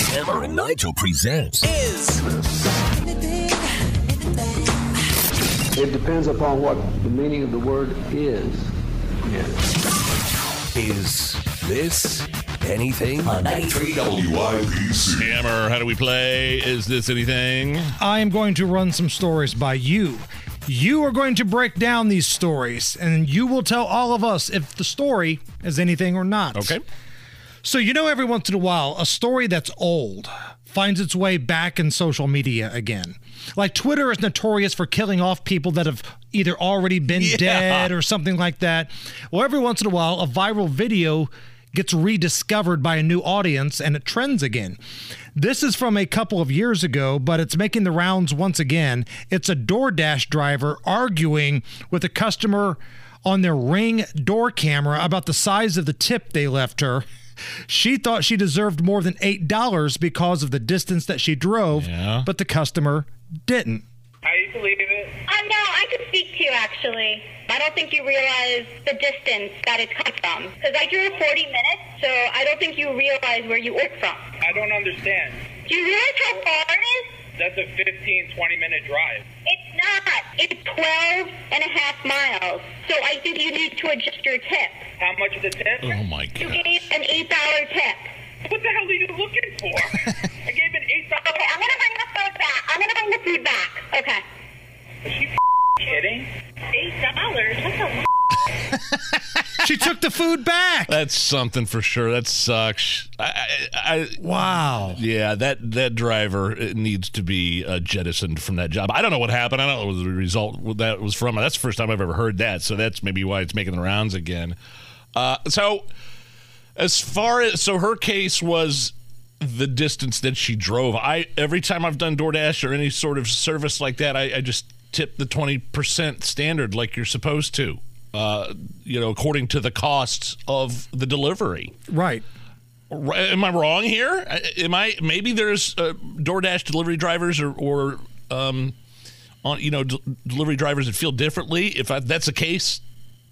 Hammer and Nigel presents is It depends upon what the meaning of the word is. is this anything on 93 WIBC. Hammer, how do we play? Is this anything? I am going to run some stories by you. You are going to break down these stories, and you will tell all of us if the story is anything or not. Okay. So, you know, every once in a while, a story that's old finds its way back in social media again. Like Twitter is notorious for killing off people that have either already been Yeah. dead or something like that. Well, every once in a while, a viral video gets rediscovered by a new audience and it trends again. This is from a couple of years ago, but it's making the rounds once again. It's a DoorDash driver arguing with a customer on their ring door camera about the size of the tip they left her. She thought she deserved more than $8 because of the distance that she drove, Yeah. but the customer didn't. I believe it. Um, no, I could speak to you actually. I don't think you realize the distance that it's come from. Because I drove 40 minutes, so I don't think you realize where you work from. I don't understand. Do you realize how far it is? That's a 15, 20 minute drive. It's not. It's 12 and a half miles. So I think you need to adjust your tip. How much is the tip? Oh my god. You gave an $8 tip. What the hell are you looking for? I gave an eight dollars. Okay, I'm going to bring the food back. I'm going to bring the food back. Okay. Is she kidding? $8? That's a. She took the food back. That's something for sure. That sucks. I, I, I Wow. yeah, that that driver needs to be uh, jettisoned from that job. I don't know what happened. I don't know what the result that was from. That's the first time I've ever heard that. So that's maybe why it's making the rounds again. Uh, so as far as so her case was the distance that she drove. I every time I've done DoorDash or any sort of service like that, I, I just tip the twenty percent standard like you're supposed to. Uh, you know, according to the costs of the delivery. Right. Am I wrong here? Am I maybe there's uh, DoorDash delivery drivers or, or um, on you know d- delivery drivers that feel differently? If I, that's the case,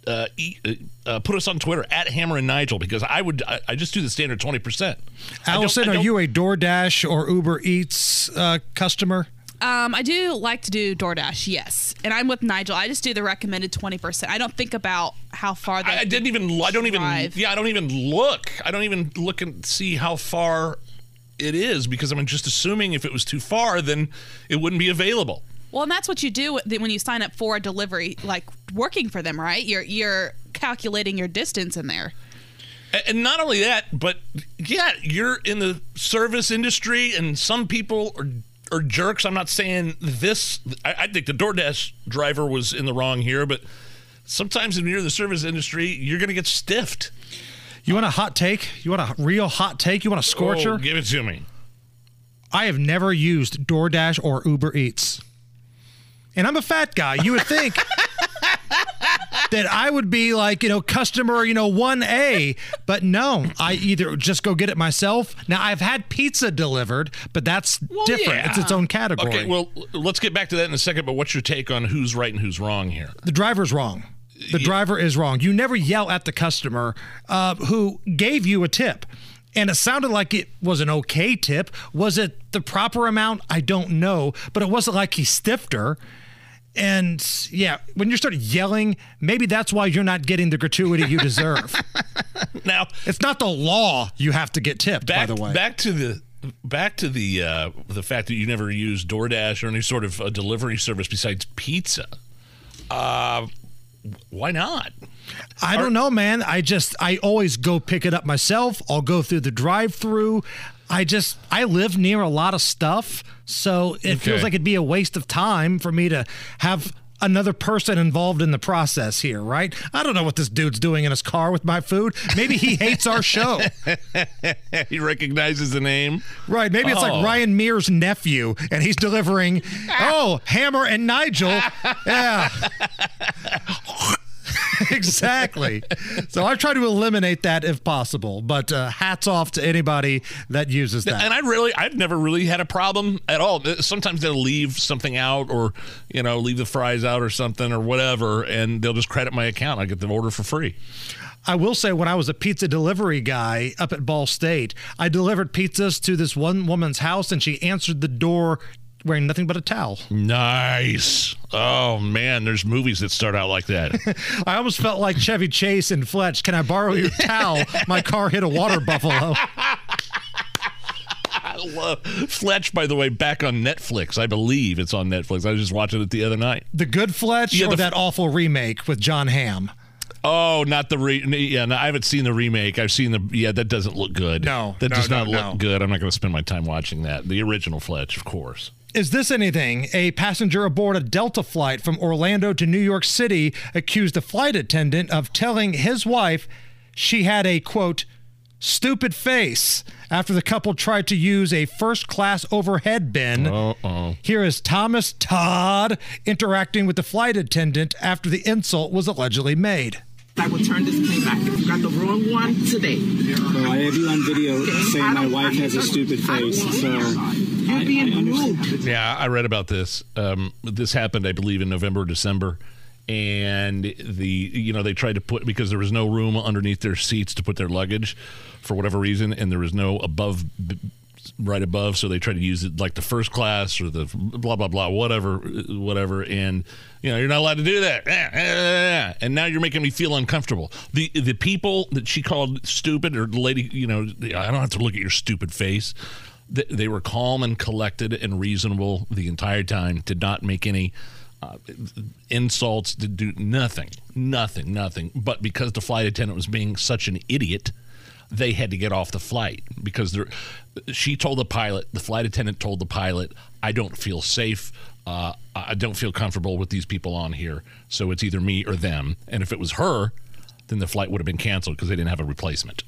uh, e- uh, put us on Twitter at Hammer and Nigel because I would I, I just do the standard twenty percent. Allison, are you a DoorDash or Uber Eats uh, customer? Um, I do like to do DoorDash, yes, and I'm with Nigel. I just do the recommended twenty percent. I don't think about how far that. I, I didn't even I don't even yeah I don't even look I don't even look and see how far it is because I'm just assuming if it was too far then it wouldn't be available. Well, and that's what you do when you sign up for a delivery, like working for them, right? You're you're calculating your distance in there. And not only that, but yeah, you're in the service industry, and some people are, are jerks. I'm not saying this. I, I think the DoorDash driver was in the wrong here, but sometimes when you're in the service industry, you're going to get stiffed. You want a hot take? You want a real hot take? You want a oh, scorcher? Oh, give it to me. I have never used DoorDash or Uber Eats. And I'm a fat guy. You would think that I would be like, you know, customer, you know, 1A, but no, I either just go get it myself. Now, I've had pizza delivered, but that's different. yeah. It's its own category. Okay, well, let's get back to that in a second. But what's your take on who's right and who's wrong here? the driver's wrong. The driver is wrong. You never yell at the customer uh, who gave you a tip. And it sounded like it was an okay tip. Was it the proper amount? I don't know. But it wasn't like he stiffed her. And yeah, when you start yelling, maybe that's why you're not getting the gratuity you deserve. Now, it's not the law you have to get tipped, back by the way. back to the back to the uh, the fact that you never use DoorDash or any sort of uh, delivery service besides pizza. Uh, why not? I don't know, man. I just I always go pick it up myself. I'll go through the drive-through. I just I live near a lot of stuff, so it feels like it'd be a waste of time for me to have another person involved in the process here, right? I don't know what this dude's doing in his car with my food. Maybe he hates our show. he recognizes the name. Right. Maybe it's Oh. like Ryan Mears' nephew, and he's delivering, oh, Hammer and Nigel. Yeah. exactly. So I try to eliminate that if possible, but uh, hats off to anybody that uses that. And I really, I've never really had a problem at all. Sometimes they'll leave something out, or you know, leave the fries out or something, or whatever, and they'll just credit my account. I get the order for free. I will say, when I was a pizza delivery guy up at Ball State, I delivered pizzas to this one woman's house, and she answered the door wearing nothing but a towel. Nice. Oh man, there's movies that start out like that. I almost felt like Chevy Chase and Fletch. Can I borrow your towel? My car hit a water buffalo. I love Fletch, by the way, back on Netflix. I believe it's on Netflix. I was just watching it the other night. The good Fletch Yeah, or the- that awful remake with Jon Hamm? Oh, not the re. Yeah, no, I haven't seen the remake. I've seen the. Yeah, that doesn't look good. No, that no, does no, not look good. I'm not going to spend my time watching that. The original Fletch, of course. Is this anything? A passenger aboard a Delta flight from Orlando to New York City accused a flight attendant of telling his wife she had a quote, stupid face after the couple tried to use a first class overhead bin. Uh-oh. Here is Thomas Todd interacting with the flight attendant after the insult was allegedly made. I will turn this plane back. If you got the wrong one today. Well, I have you on video saying my wife has a stupid face, so You're being rude. Yeah, I read about this. Um, this happened, I believe, in November, or December, and the you know they tried to put because there was no room underneath their seats to put their luggage for whatever reason, and there was no above. Right above, so they tried to use it like the first class or the blah blah blah, whatever, whatever, and you know you're not allowed to do that. Eh, eh, eh. And now you're making me feel uncomfortable. The the people that she called stupid, or the lady, you know, I don't have to look at your stupid face they were calm and collected and reasonable the entire time. Did not make any uh, insults. Did do nothing, nothing, nothing. But because the flight attendant was being such an idiot, they had to get off the flight because she told the pilot, the flight attendant told the pilot, "I don't feel safe." Uh, I don't feel comfortable with these people on here, so it's either me or them. And if it was her, then the flight would have been canceled because they didn't have a replacement.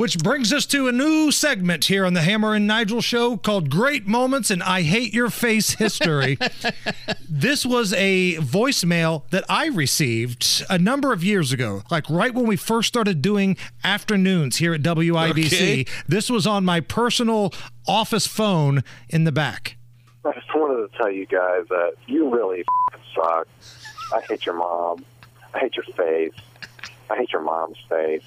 Which brings us to a new segment here on the Hammer and Nigel show called Great Moments and I Hate Your Face History. this was a voicemail that I received a number of years ago, like right when we first started doing afternoons here at WIBC. Okay. This was on my personal office phone in the back. I just wanted to tell you guys that you really f***ing suck. I hate your mom. I hate your face. I hate your mom's face.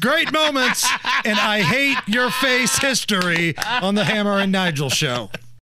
Great moments and I Hate Your Face History on the Hammer and Nigel show.